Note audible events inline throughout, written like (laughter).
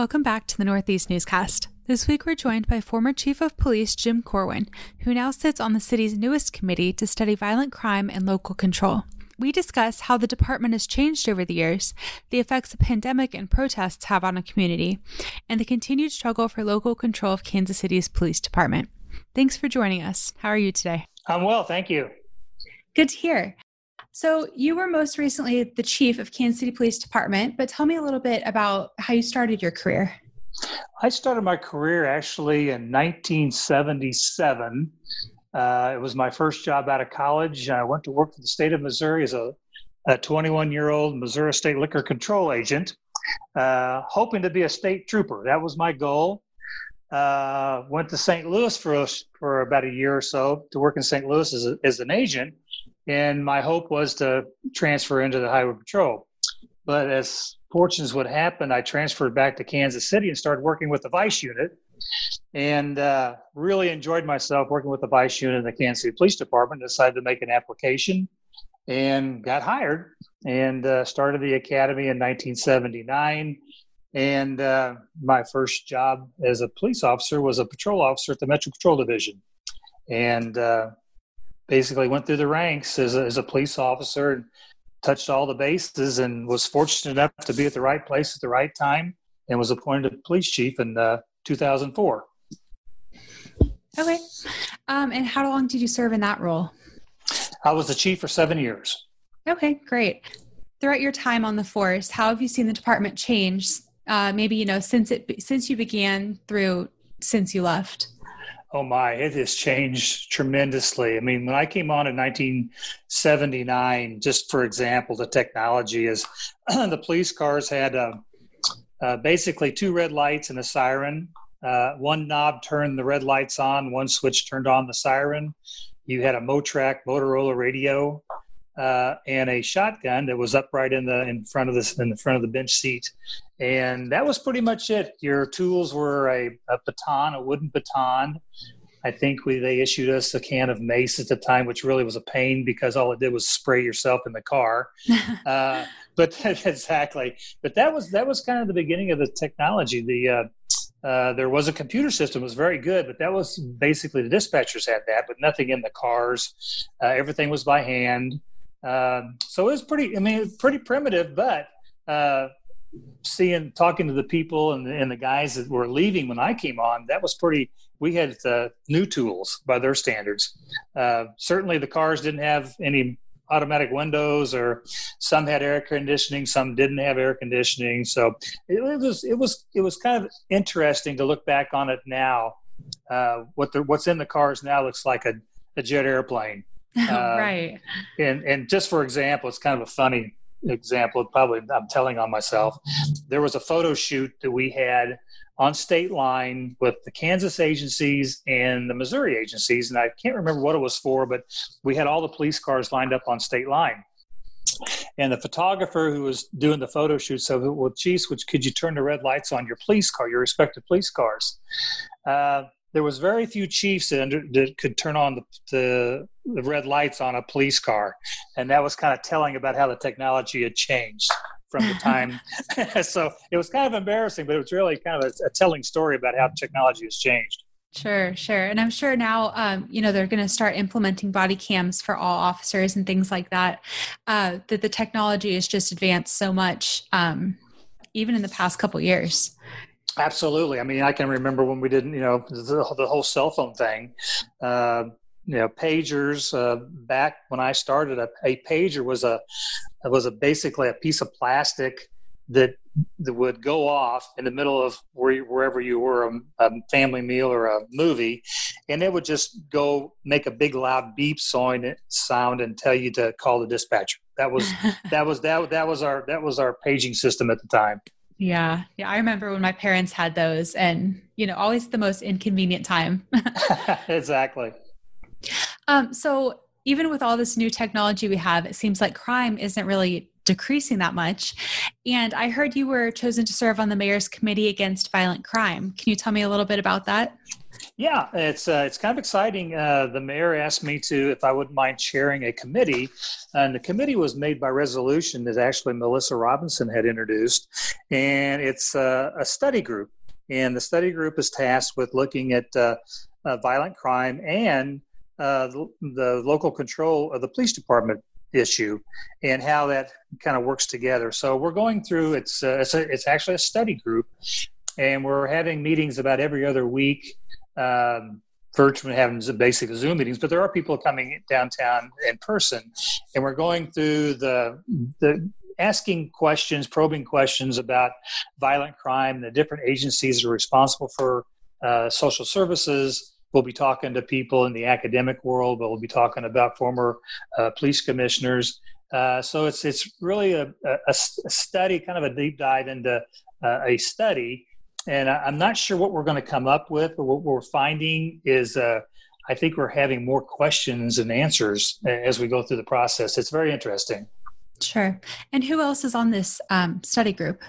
Welcome back to the Northeast Newscast. This week we're joined by former Chief of Police Jim Corwin, who now sits on the city's newest committee to study violent crime and local control. We discuss how the department has changed over the years, the effects the pandemic and protests have on a community, and the continued struggle for local control of Kansas City's police department. Thanks for joining us. How are you today? I'm well, thank you. Good to hear. So, you were most recently the chief of Kansas City Police Department, but tell me a little bit about how you started your career. I started my career actually in 1977. Uh, it was my first job out of college. I went to work for the state of Missouri as a 21 year old Missouri State Liquor Control agent, uh, hoping to be a state trooper. That was my goal. Uh, went to St. Louis for, for about a year or so to work in St. Louis as, a, as an agent and my hope was to transfer into the highway patrol. But as fortunes would happen, I transferred back to Kansas City and started working with the vice unit, and uh, really enjoyed myself working with the vice unit in the Kansas City Police Department. Decided to make an application and got hired and uh, started the academy in 1979 and uh, my first job as a police officer was a patrol officer at the metro patrol division and uh, basically went through the ranks as a, as a police officer and touched all the bases and was fortunate enough to be at the right place at the right time and was appointed police chief in uh, 2004. Okay. Um, and how long did you serve in that role? I was the chief for seven years. Okay, great. Throughout your time on the force, how have you seen the department change? Uh, maybe you know since it since you began through since you left. Oh my, it has changed tremendously. I mean, when I came on in 1979, just for example, the technology is (clears throat) the police cars had uh, uh, basically two red lights and a siren. Uh, one knob turned the red lights on, one switch turned on the siren. You had a Motrac Motorola radio uh, and a shotgun that was upright in the in front of this in the front of the bench seat, and that was pretty much it. Your tools were a, a baton, a wooden baton. I think we they issued us a can of mace at the time, which really was a pain because all it did was spray yourself in the car. (laughs) uh, but (laughs) exactly, but that was that was kind of the beginning of the technology. The uh, uh, there was a computer system was very good but that was basically the dispatchers had that but nothing in the cars uh, everything was by hand um, so it was pretty. I mean, pretty primitive, but uh, seeing, talking to the people and the, and the guys that were leaving when I came on, that was pretty. We had uh, new tools by their standards. Uh, certainly, the cars didn't have any automatic windows, or some had air conditioning, some didn't have air conditioning. So it, it was it was it was kind of interesting to look back on it now. Uh, what the, what's in the cars now looks like a, a jet airplane. Uh, (laughs) right. And and just for example, it's kind of a funny example. Probably I'm telling on myself. There was a photo shoot that we had on state line with the Kansas agencies and the Missouri agencies, and I can't remember what it was for, but we had all the police cars lined up on state line. And the photographer who was doing the photo shoot said, "Well, Chiefs, which could you turn the red lights on your police car, your respective police cars?" Uh, there was very few chiefs that, under, that could turn on the, the, the red lights on a police car, and that was kind of telling about how the technology had changed from the time. (laughs) (laughs) so it was kind of embarrassing, but it was really kind of a, a telling story about how technology has changed. Sure, sure. And I'm sure now, um, you know, they're going to start implementing body cams for all officers and things like that. Uh, that the technology has just advanced so much, um, even in the past couple years. Absolutely. I mean, I can remember when we didn't, you know, the, the whole cell phone thing. Uh, you know, pagers. Uh, back when I started, a, a pager was a was a basically a piece of plastic that that would go off in the middle of where, wherever you were, a, a, family meal or a movie, and it would just go make a big loud beep sound, sound and tell you to call the dispatcher. That was (laughs) that was that that was our that was our paging system at the time. Yeah. Yeah. I remember when my parents had those and, you know, always the most inconvenient time. (laughs) (laughs) exactly. Um, so even with all this new technology we have, it seems like crime isn't really decreasing that much. And I heard you were chosen to serve on the mayor's committee against violent crime. Can you tell me a little bit about that? Yeah, it's uh, it's kind of exciting. Uh, the mayor asked me to, if I wouldn't mind chairing a committee, and the committee was made by resolution that actually Melissa Robinson had introduced, and it's uh, a study group, and the study group is tasked with looking at uh, uh, violent crime and uh, the, the local control of the police department issue and how that kind of works together. So we're going through it's it's, a, it's actually a study group, and we're having meetings about every other week. Um, virtually having basic Zoom meetings, but there are people coming downtown in person, and we're going through the the asking questions, probing questions about violent crime, the different agencies that are responsible for uh, social services, We'll be talking to people in the academic world, but we'll be talking about former uh, police commissioners. Uh, so it's it's really a, a, a, study, kind of a deep dive into uh, a study. And I'm not sure what we're going to come up with, but what we're finding is uh, I think we're having more questions and answers as we go through the process. It's very interesting. Sure. And who else is on this um, study group?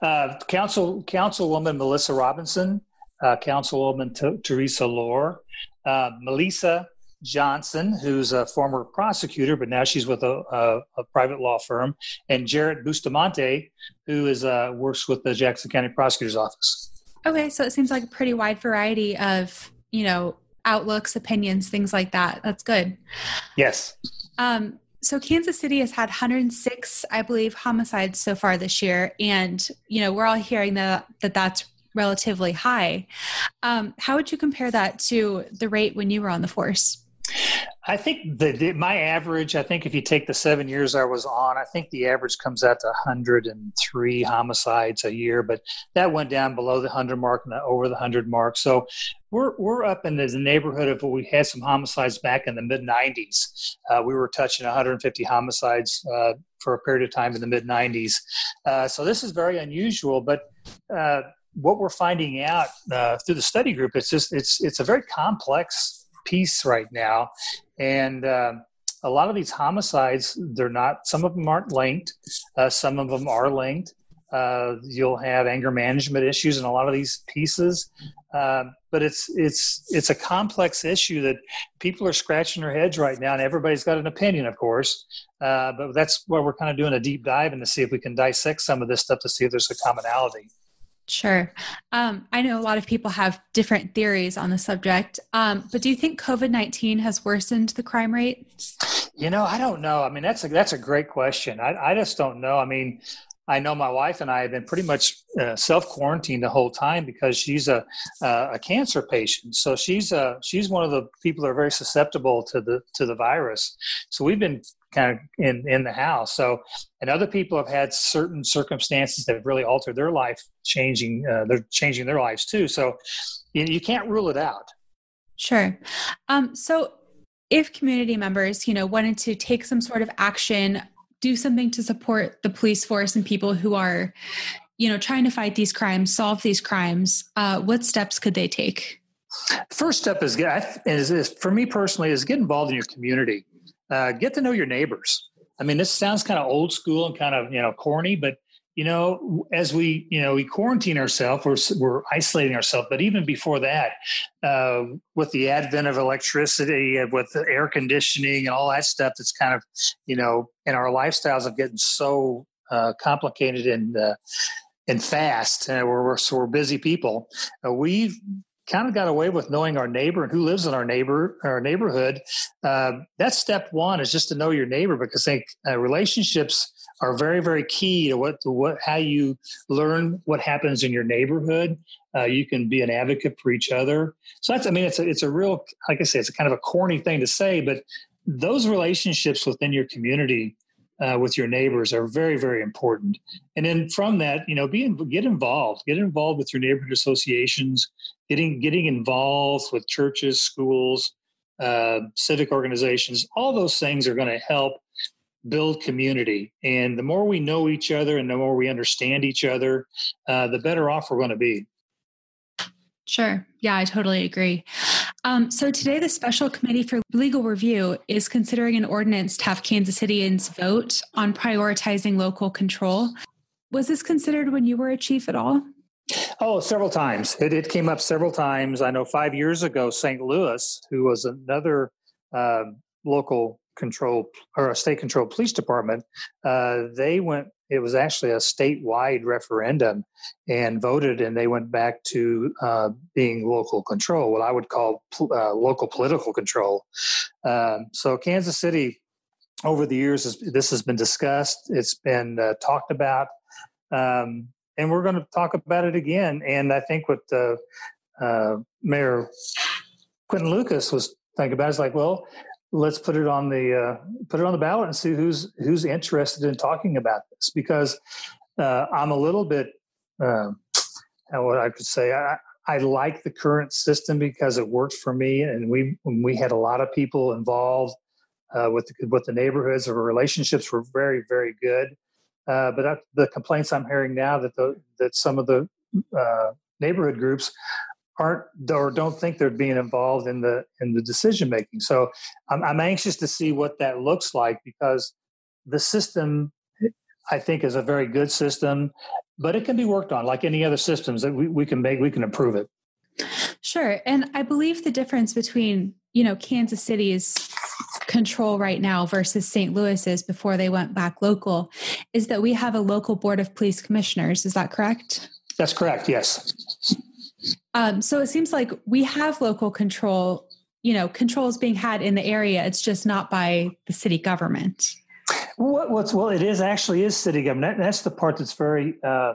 Uh, Council Councilwoman Melissa Robinson uh, Councilwoman T- Teresa Loar, uh, Melissa Johnson, who's a former prosecutor, but now she's with a, a, a private law firm, and Jarrett Bustamante, who is uh, works with the Jackson County Prosecutor's Office. Okay, so it seems like a pretty wide variety of you know outlooks, opinions, things like that. That's good. Yes. Um, so Kansas City has had 106, I believe, homicides so far this year, and you know we're all hearing that that that's relatively high. Um, how would you compare that to the rate when you were on the force? I think the, the, my average. I think if you take the seven years I was on, I think the average comes out to 103 homicides a year. But that went down below the 100 mark and over the 100 mark. So we're we're up in the neighborhood of we had some homicides back in the mid 90s. Uh, we were touching 150 homicides uh, for a period of time in the mid 90s. Uh, so this is very unusual, but uh, what we're finding out uh, through the study group, it's just it's it's a very complex piece right now, and uh, a lot of these homicides, they're not. Some of them aren't linked. Uh, some of them are linked. Uh, you'll have anger management issues in a lot of these pieces, uh, but it's it's it's a complex issue that people are scratching their heads right now, and everybody's got an opinion, of course. Uh, but that's why we're kind of doing a deep dive and to see if we can dissect some of this stuff to see if there's a commonality. Sure. Um, I know a lot of people have different theories on the subject, um, but do you think COVID nineteen has worsened the crime rate? You know, I don't know. I mean, that's a that's a great question. I, I just don't know. I mean, I know my wife and I have been pretty much uh, self quarantined the whole time because she's a uh, a cancer patient. So she's a uh, she's one of the people that are very susceptible to the to the virus. So we've been kind of in in the house. So, and other people have had certain circumstances that have really altered their life, changing uh, they're changing their lives too. So, you, you can't rule it out. Sure. Um, so, if community members, you know, wanted to take some sort of action, do something to support the police force and people who are, you know, trying to fight these crimes, solve these crimes, uh, what steps could they take? First step is, is, is for me personally is get involved in your community uh, get to know your neighbors. I mean, this sounds kind of old school and kind of you know corny, but you know, as we you know we quarantine ourselves, we're we're isolating ourselves. But even before that, uh, with the advent of electricity, with the air conditioning and all that stuff, that's kind of you know, and our lifestyles have getting so uh, complicated and uh, and fast. Uh, we're, we're, so we're busy people. Uh, we've kind of got away with knowing our neighbor and who lives in our neighbor our neighborhood. Uh, that's step one is just to know your neighbor because I think uh, relationships are very very key to what to what how you learn what happens in your neighborhood. Uh, you can be an advocate for each other. So that's I mean it's a it's a real like I say it's a kind of a corny thing to say, but those relationships within your community uh, with your neighbors are very very important and then from that you know be get involved get involved with your neighborhood associations getting getting involved with churches, schools, uh, civic organizations. All those things are going to help build community. And the more we know each other and the more we understand each other, uh, the better off we're going to be. Sure. Yeah, I totally agree. Um, so today, the Special Committee for Legal Review is considering an ordinance to have Kansas Cityans vote on prioritizing local control. Was this considered when you were a chief at all? Oh, several times. It, it came up several times. I know five years ago, St. Louis, who was another uh, local control or a state controlled police department, uh, they went. It was actually a statewide referendum and voted, and they went back to uh, being local control, what I would call uh, local political control. Um, so, Kansas City, over the years, this has been discussed. It's been uh, talked about. Um, and we're going to talk about it again. And I think what uh, Mayor Quinton Lucas was thinking about is like, well, let's put it on the uh, put it on the ballot and see who's who's interested in talking about this because uh, I'm a little bit uh, what I could say I, I like the current system because it worked for me and we we had a lot of people involved uh, with the, with the neighborhoods. Our relationships were very very good. Uh, but I, the complaints I'm hearing now that the that some of the uh, neighborhood groups aren't or don't think they're being involved in the in the decision making. So I'm, I'm anxious to see what that looks like because the system I think is a very good system, but it can be worked on like any other systems that we, we can make we can improve it. Sure. And I believe the difference between, you know, Kansas City's control right now versus St. Louis's before they went back local is that we have a local board of police commissioners. Is that correct? That's correct. Yes. Um, so it seems like we have local control, you know, controls being had in the area. It's just not by the city government. What, what's well, it is actually is city government. That's the part that's very. Uh,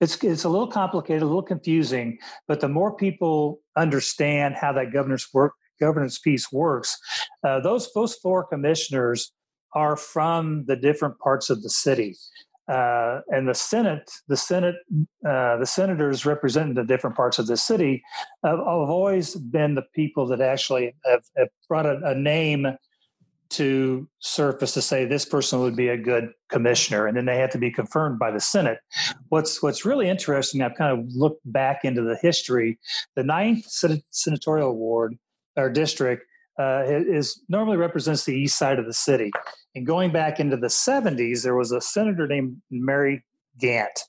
it's it's a little complicated, a little confusing. But the more people understand how that governance work governance piece works, uh, those those four commissioners are from the different parts of the city uh, and the Senate, the Senate, uh, the senators representing the different parts of the city have, have always been the people that actually have, have brought a, a, name to surface to say this person would be a good commissioner, and then they have to be confirmed by the Senate. What's what's really interesting, I've kind of looked back into the history. The ninth senatorial ward or district uh, is normally represents the east side of the city. And going back into the 70s, there was a senator named Mary Gant,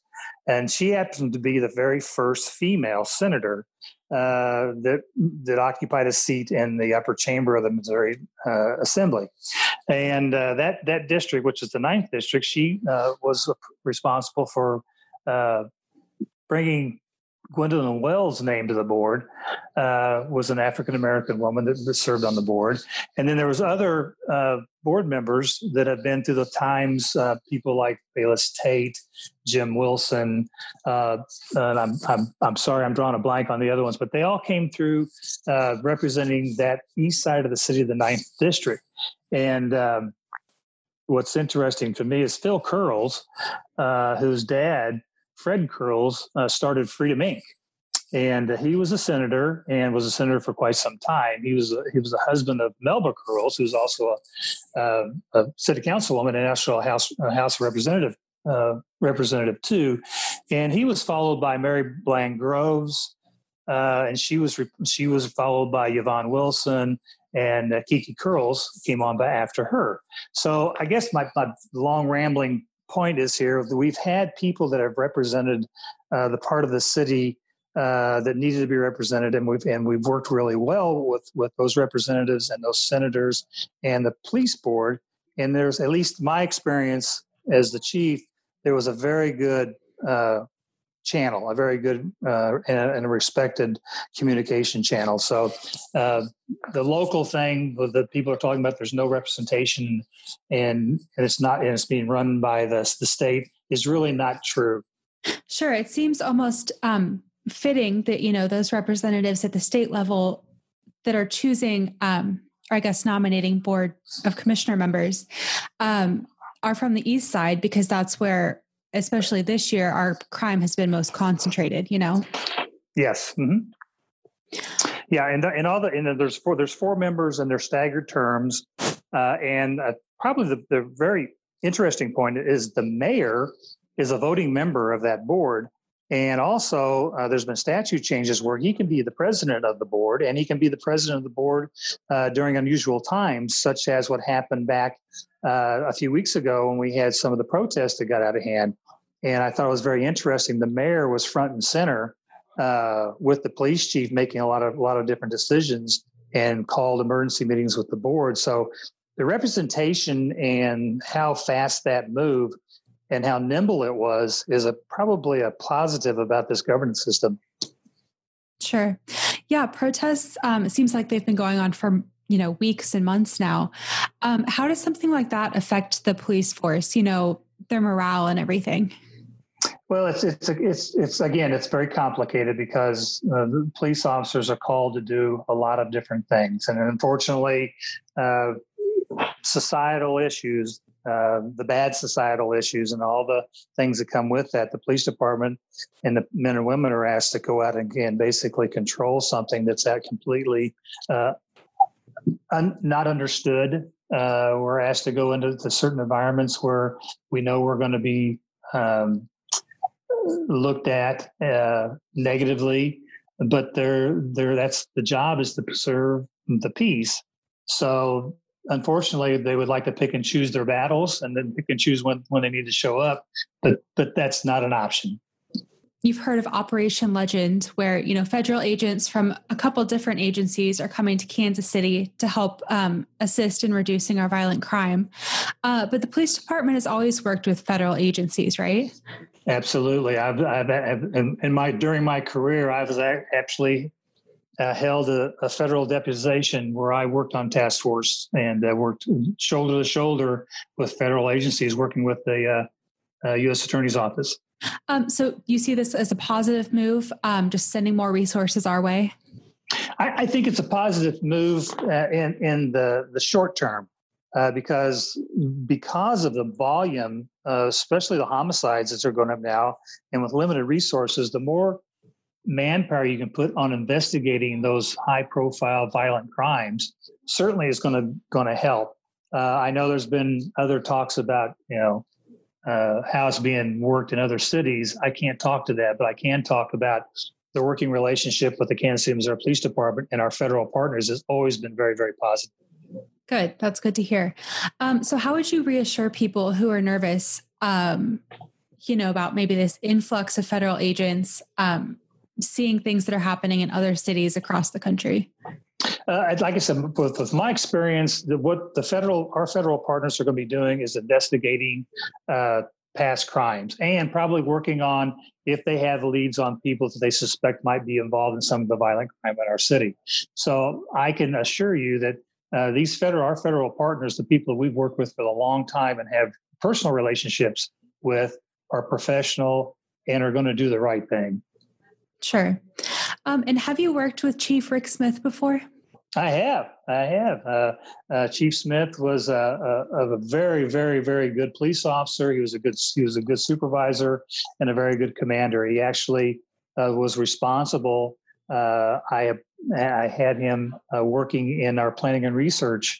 and she happened to be the very first female senator uh, that that occupied a seat in the upper chamber of the Missouri uh, Assembly, and uh, that that district, which is the ninth district, she uh, was responsible for uh, bringing Gwendolyn Wells' name to the board uh, was an African American woman that, that, served on the board, and then there was other uh, board members that have been through the times. Uh, people like Bayless Tate, Jim Wilson, uh, and I'm, I'm I'm sorry I'm drawing a blank on the other ones, but they all came through uh, representing that east side of the city, the ninth district, and. Um, what's interesting to me is Phil Curls, uh, whose dad Fred Curls uh, started Freedom Inc. And he was a senator and was a senator for quite some time. He was he was the husband of Melba Curls, who's also a, uh, a city councilwoman and National House House Representative uh, representative too. And he was followed by Mary Bland Groves, uh, and she was she was followed by Yvonne Wilson, and uh, Kiki Curls came on by after her. So I guess my, my long rambling point is here we've had people that have represented uh, the part of the city uh, that needed to be represented, and we've and we've worked really well with with those representatives and those senators and the police board. And there's at least my experience as the chief, there was a very good uh, channel, a very good uh, and, a respected communication channel. So uh, the local thing that people are talking about, there's no representation, and, and it's not, and it's being run by the the state is really not true. Sure, it seems almost um, fitting that you know those representatives at the state level that are choosing. Um, or I guess nominating board of commissioner members um, are from the east side because that's where especially this year, our crime has been most concentrated. You know. Yes. Mm-hmm. Yeah, and and all the and there's four there's four members and their staggered terms, uh, and uh, probably the, the very interesting point is the mayor is a voting member of that board. And also, uh, there's been statute changes where he can be the president of the board, and he can be the president of the board uh, during unusual times, such as what happened back uh, a few weeks ago when we had some of the protests that got out of hand. And I thought it was very interesting. The mayor was front and center uh, with the police chief, making a lot of a lot of different decisions, and called emergency meetings with the board. So the representation and how fast that moved and how nimble it was is a probably a positive about this governance system. Sure. Yeah, protests. Um, it seems like they've been going on for you know weeks and months now. Um, how does something like that affect the police force? You know, their morale and everything. Well, it's it's it's it's again, it's very complicated because uh, police officers are called to do a lot of different things, and unfortunately, uh, societal issues uh, the bad societal issues and all the things that come with that. The police department and the men and women are asked to go out and, basically control something that's that completely uh, un- not understood. Uh, we're asked to go into certain environments where we know we're going to be um, looked at uh, negatively, but they're, they're, that's the job is to preserve the peace. So unfortunately they would like to pick and choose their battles and then pick and choose when, when they need to show up but but that's not an option. You've heard of operation legend where you know federal agents from a couple different agencies are coming to kansas city to help um, assist in reducing our violent crime. Uh, but the police department has always worked with federal agencies right absolutely i've, I've, I've in my during my career i was actually uh, held a, a, federal deputization where I worked on task force and uh, worked shoulder to shoulder with federal agencies, working with the uh, U.S. Uh, Attorney's Office. Um, so you see this as a positive move, um, just sending more resources our way. I, I think it's a positive move uh, in in the the short term. Uh, because because of the volume, especially the homicides that are going up now, and with limited resources, the more manpower you can put on investigating those high profile violent crimes certainly is going to going to help. Uh, i know there's been other talks about you know uh, how it's being worked in other cities. I can't talk to that but i can talk about the working relationship with the kansas city missouri police department and our federal partners has always been very very positive good that's good to hear um, so how would you reassure people who are nervous um, you know about maybe this influx of federal agents um, seeing things that are happening in other cities across the country? Uh, like I said, with, with my experience, the, what the federal our federal partners are going to be doing is investigating uh, past crimes and probably working on if they have leads on people that they suspect might be involved in some of the violent crime in our city. So I can assure you that uh, these federal our federal partners, the people that we've worked with for a long time and have personal relationships with, are professional and are going to do the right thing. Sure. Um, and have you worked with Chief Rick Smith before? I have. I have. Uh, uh, Chief Smith was a, a, a, very, very, very good police officer. He was a good. He was a good supervisor and a very good commander. He actually uh, was responsible. Uh, I I had him uh, working in our planning and research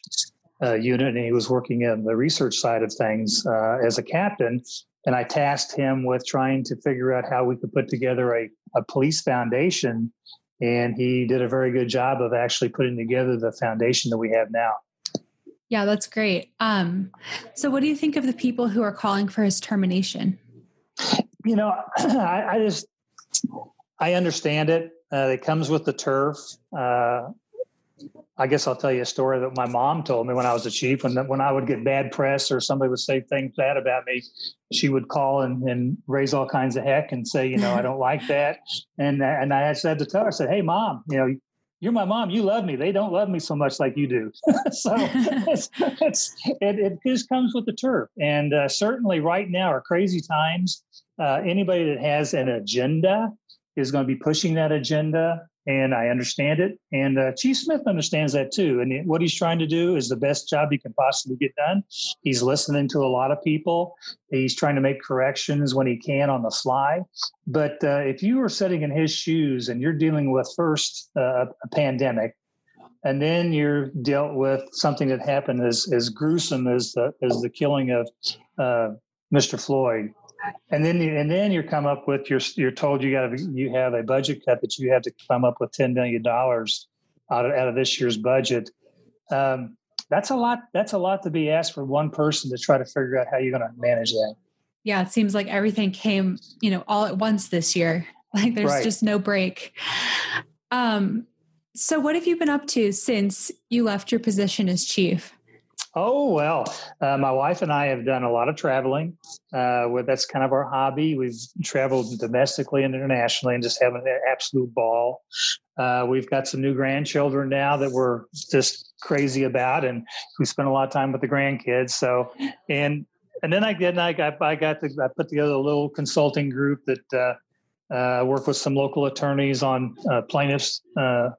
uh, unit, and he was working in the research side of things as a captain and I tasked him with trying to figure out how we could put together a, a police foundation. And he did a very good job of actually putting together the foundation that we have now. Yeah, that's great. Um, so, what do you think of the people who are calling for his termination? You know, (clears throat) I, I just I understand it. Uh, it comes with the turf. Uh, I guess I'll tell you a story that my mom told me when I was a chief. When when I would get bad press or somebody would say things bad about me, she would call and, and raise all kinds of heck and say, you know, I don't like that. And and I actually had to tell her, I said, hey, mom, you know, you're my mom. You love me. They don't love me so much like you do. (laughs) so (laughs) it's, it's, it, it just comes with the turf. And uh, certainly right now are crazy times. Uh, anybody that has an agenda is going to be pushing that agenda and I understand it. And uh, Chief Smith understands that too. And what he's trying to do is the best job he can possibly get done. He's listening to a lot of people. He's trying to make corrections when he can on the fly. But uh, if you were sitting in his shoes and you're dealing with first uh, a pandemic, and then you're dealt with something that happened as as gruesome as the as the killing of uh, Mr. Floyd and then you, and then you come up with your you're told you got you have a budget cut that you have to come up with ten million dollars out of out of this year's budget. Um, that's a lot. That's a lot to be asked for one person to try to figure out how you're going to manage that. Yeah, it seems like everything came, you know, all at once this year. (laughs) Like there's right. just no break. Um, so what have you been up to since you left your position as chief? Oh well, uh, my wife and I have done a lot of traveling. Uh, where that's kind of our hobby. We've traveled domestically and internationally, and just having an absolute ball. Uh, we've got some new grandchildren now that we're just crazy about, and we spend a lot of time with the grandkids. So, and and then I get I got I got to I put together a little consulting group that uh, uh, work with some local attorneys on uh, plaintiffs uh,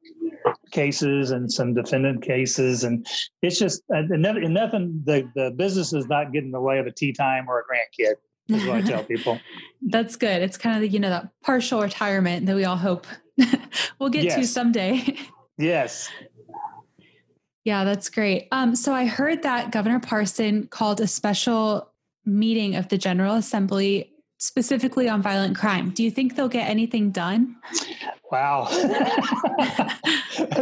cases and some defendant cases, and it's just uh, nothing. nothing the the business is not getting in the way of a tea time or a grandkid. Is what I tell (laughs) people. That's good. It's kind of the, you know that partial retirement that we all hope (laughs) we'll get yes. to someday. yes. Yeah, that's great. Um, so I heard that Governor Parson called a special meeting of the General Assembly specifically on violent crime. Do you think they'll get anything done? Wow. (laughs)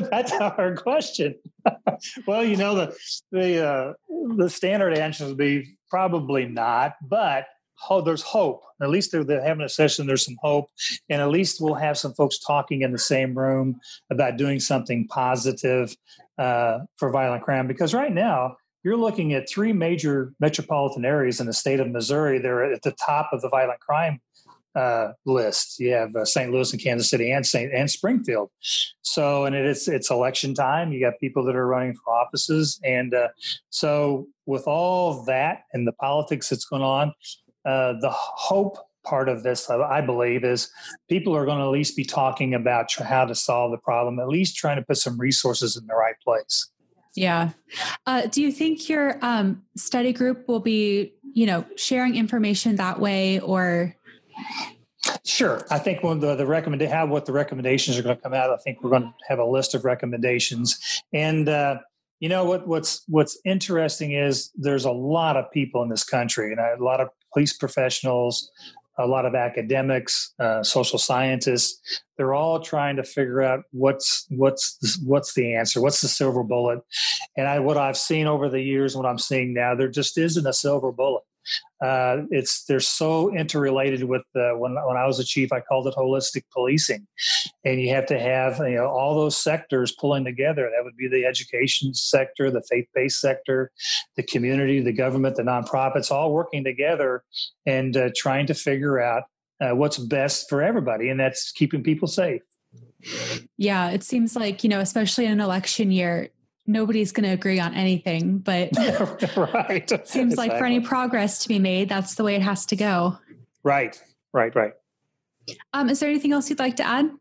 That's a hard question. (laughs) well, you know, the the uh, the standard answer would be probably not, but oh, there's hope. At least they're, they're, having a session. There's some hope, and at least we'll have some folks talking in the same room about doing something positive uh, for violent crime. Because right now, you're looking at three major metropolitan areas in the state of Missouri. They're at the top of the violent crime uh, list. You have uh, St. Louis and Kansas City and St. and Springfield. So, and it's it's election time. You got people that are running for offices, and uh, so with all that and the politics that's going on, uh, the hope part of this, I believe, is people are going to at least be talking about how to solve the problem. At least trying to put some resources in the right place. Yeah. Uh, do you think your um, study group will be, you know, sharing information that way or? Sure. I think when the, the recommend how what the recommendations are going to come out, I think we're going to have a list of recommendations. And uh, you know what what's what's interesting is there's a lot of people in this country and a lot of police professionals, a lot of academics, uh, social scientists. They're all trying to figure out what's what's what's the answer, what's the silver bullet. And I, what I've seen over the years, what I'm seeing now, there just isn't a silver bullet uh, it's they're so interrelated with the, when when I was a chief, I called it holistic policing, and you have to have you know all those sectors pulling together. That would be the education sector, the faith based sector, the community, the government, the nonprofits, all working together and uh, trying to figure out uh, what's best for everybody, and that's keeping people safe. Yeah, it seems like, you know, especially in an election year, nobody's going to agree on anything, but (laughs) right. seems exactly. like for any progress to be made, that's the way it has to go. Right, right, right. Um, is there anything else you'd like to add?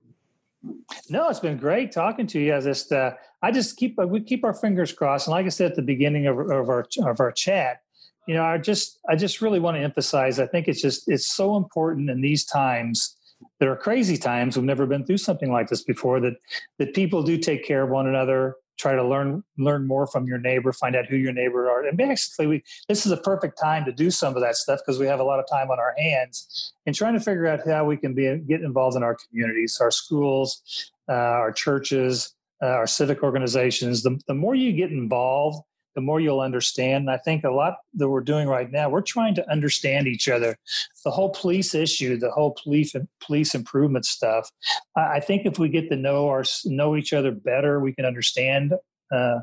No, it's been great talking to you. I just, uh, I just keep we keep our fingers crossed, and like I said at the beginning of, of our of our chat, you know, I just I just really want to emphasize. I think it's just it's so important in these times that are crazy times. We've never been through something like this before. That that people do take care of one another try to learn learn more from your neighbor, find out who your neighbor are. And basically, we this is a perfect time to do some of that stuff because we have a lot of time on our hands and trying to figure out how we can be get involved in our communities, our schools, uh, our churches, uh, our civic organizations. The, the more you get involved, the more you'll understand. And I think a lot that we're doing right now, we're trying to understand each other. The whole police issue, the whole police and police improvement stuff. I think if we get to know our know each other better, we can understand uh,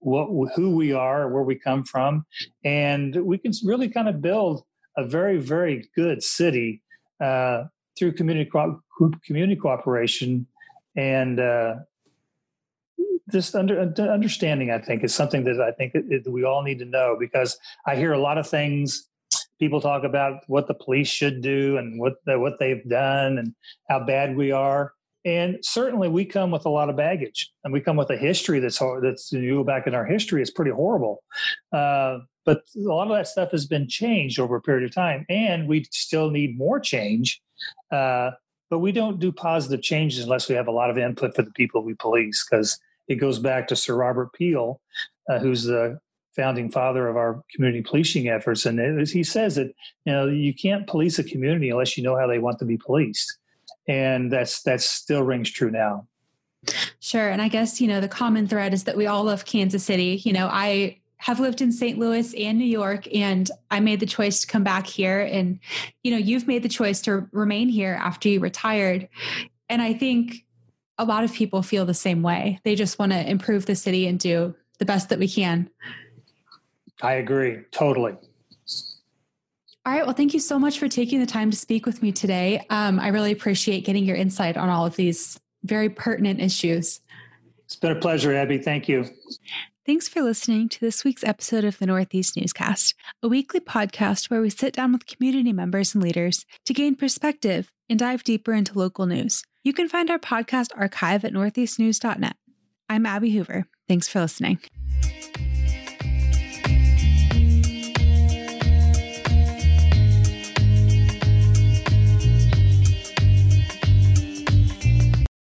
what who we are, where we come from, and we can really kind of build a very very good city uh, through community co- community cooperation and uh, this under, understanding, I think, is something that I think it, we all need to know because I hear a lot of things. People talk about what the police should do and what the, what they've done and how bad we are. And certainly, we come with a lot of baggage, and we come with a history that's that's you go back in our history, it's pretty horrible. Uh, but a lot of that stuff has been changed over a period of time, and we still need more change. Uh, but we don't do positive changes unless we have a lot of input for the people we police, because it goes back to Sir Robert Peel, uh, who's the founding father of our community policing efforts. And it, he says that you know you can't police a community unless you know how they want to be policed, and that's that still rings true now. Sure, and I guess you know the common thread is that we all love Kansas City. You know, I have lived in St. Louis and New York, and I made the choice to come back here. And, you know, you've made the choice to remain here after you retired. And I think a lot of people feel the same way. They just want to improve the city and do the best that we can. I agree totally. All right. Well, thank you so much for taking the time to speak with me today. Um, I really appreciate getting your insight on all of these very pertinent issues. It's been a pleasure, Abby. Thank you. Thanks for listening to this week's episode of the Northeast Newscast, a weekly podcast where we sit down with community members and leaders to gain perspective and dive deeper into local news. You can find our podcast archive at northeastnews.net. I'm Abby Hoover. Thanks for listening.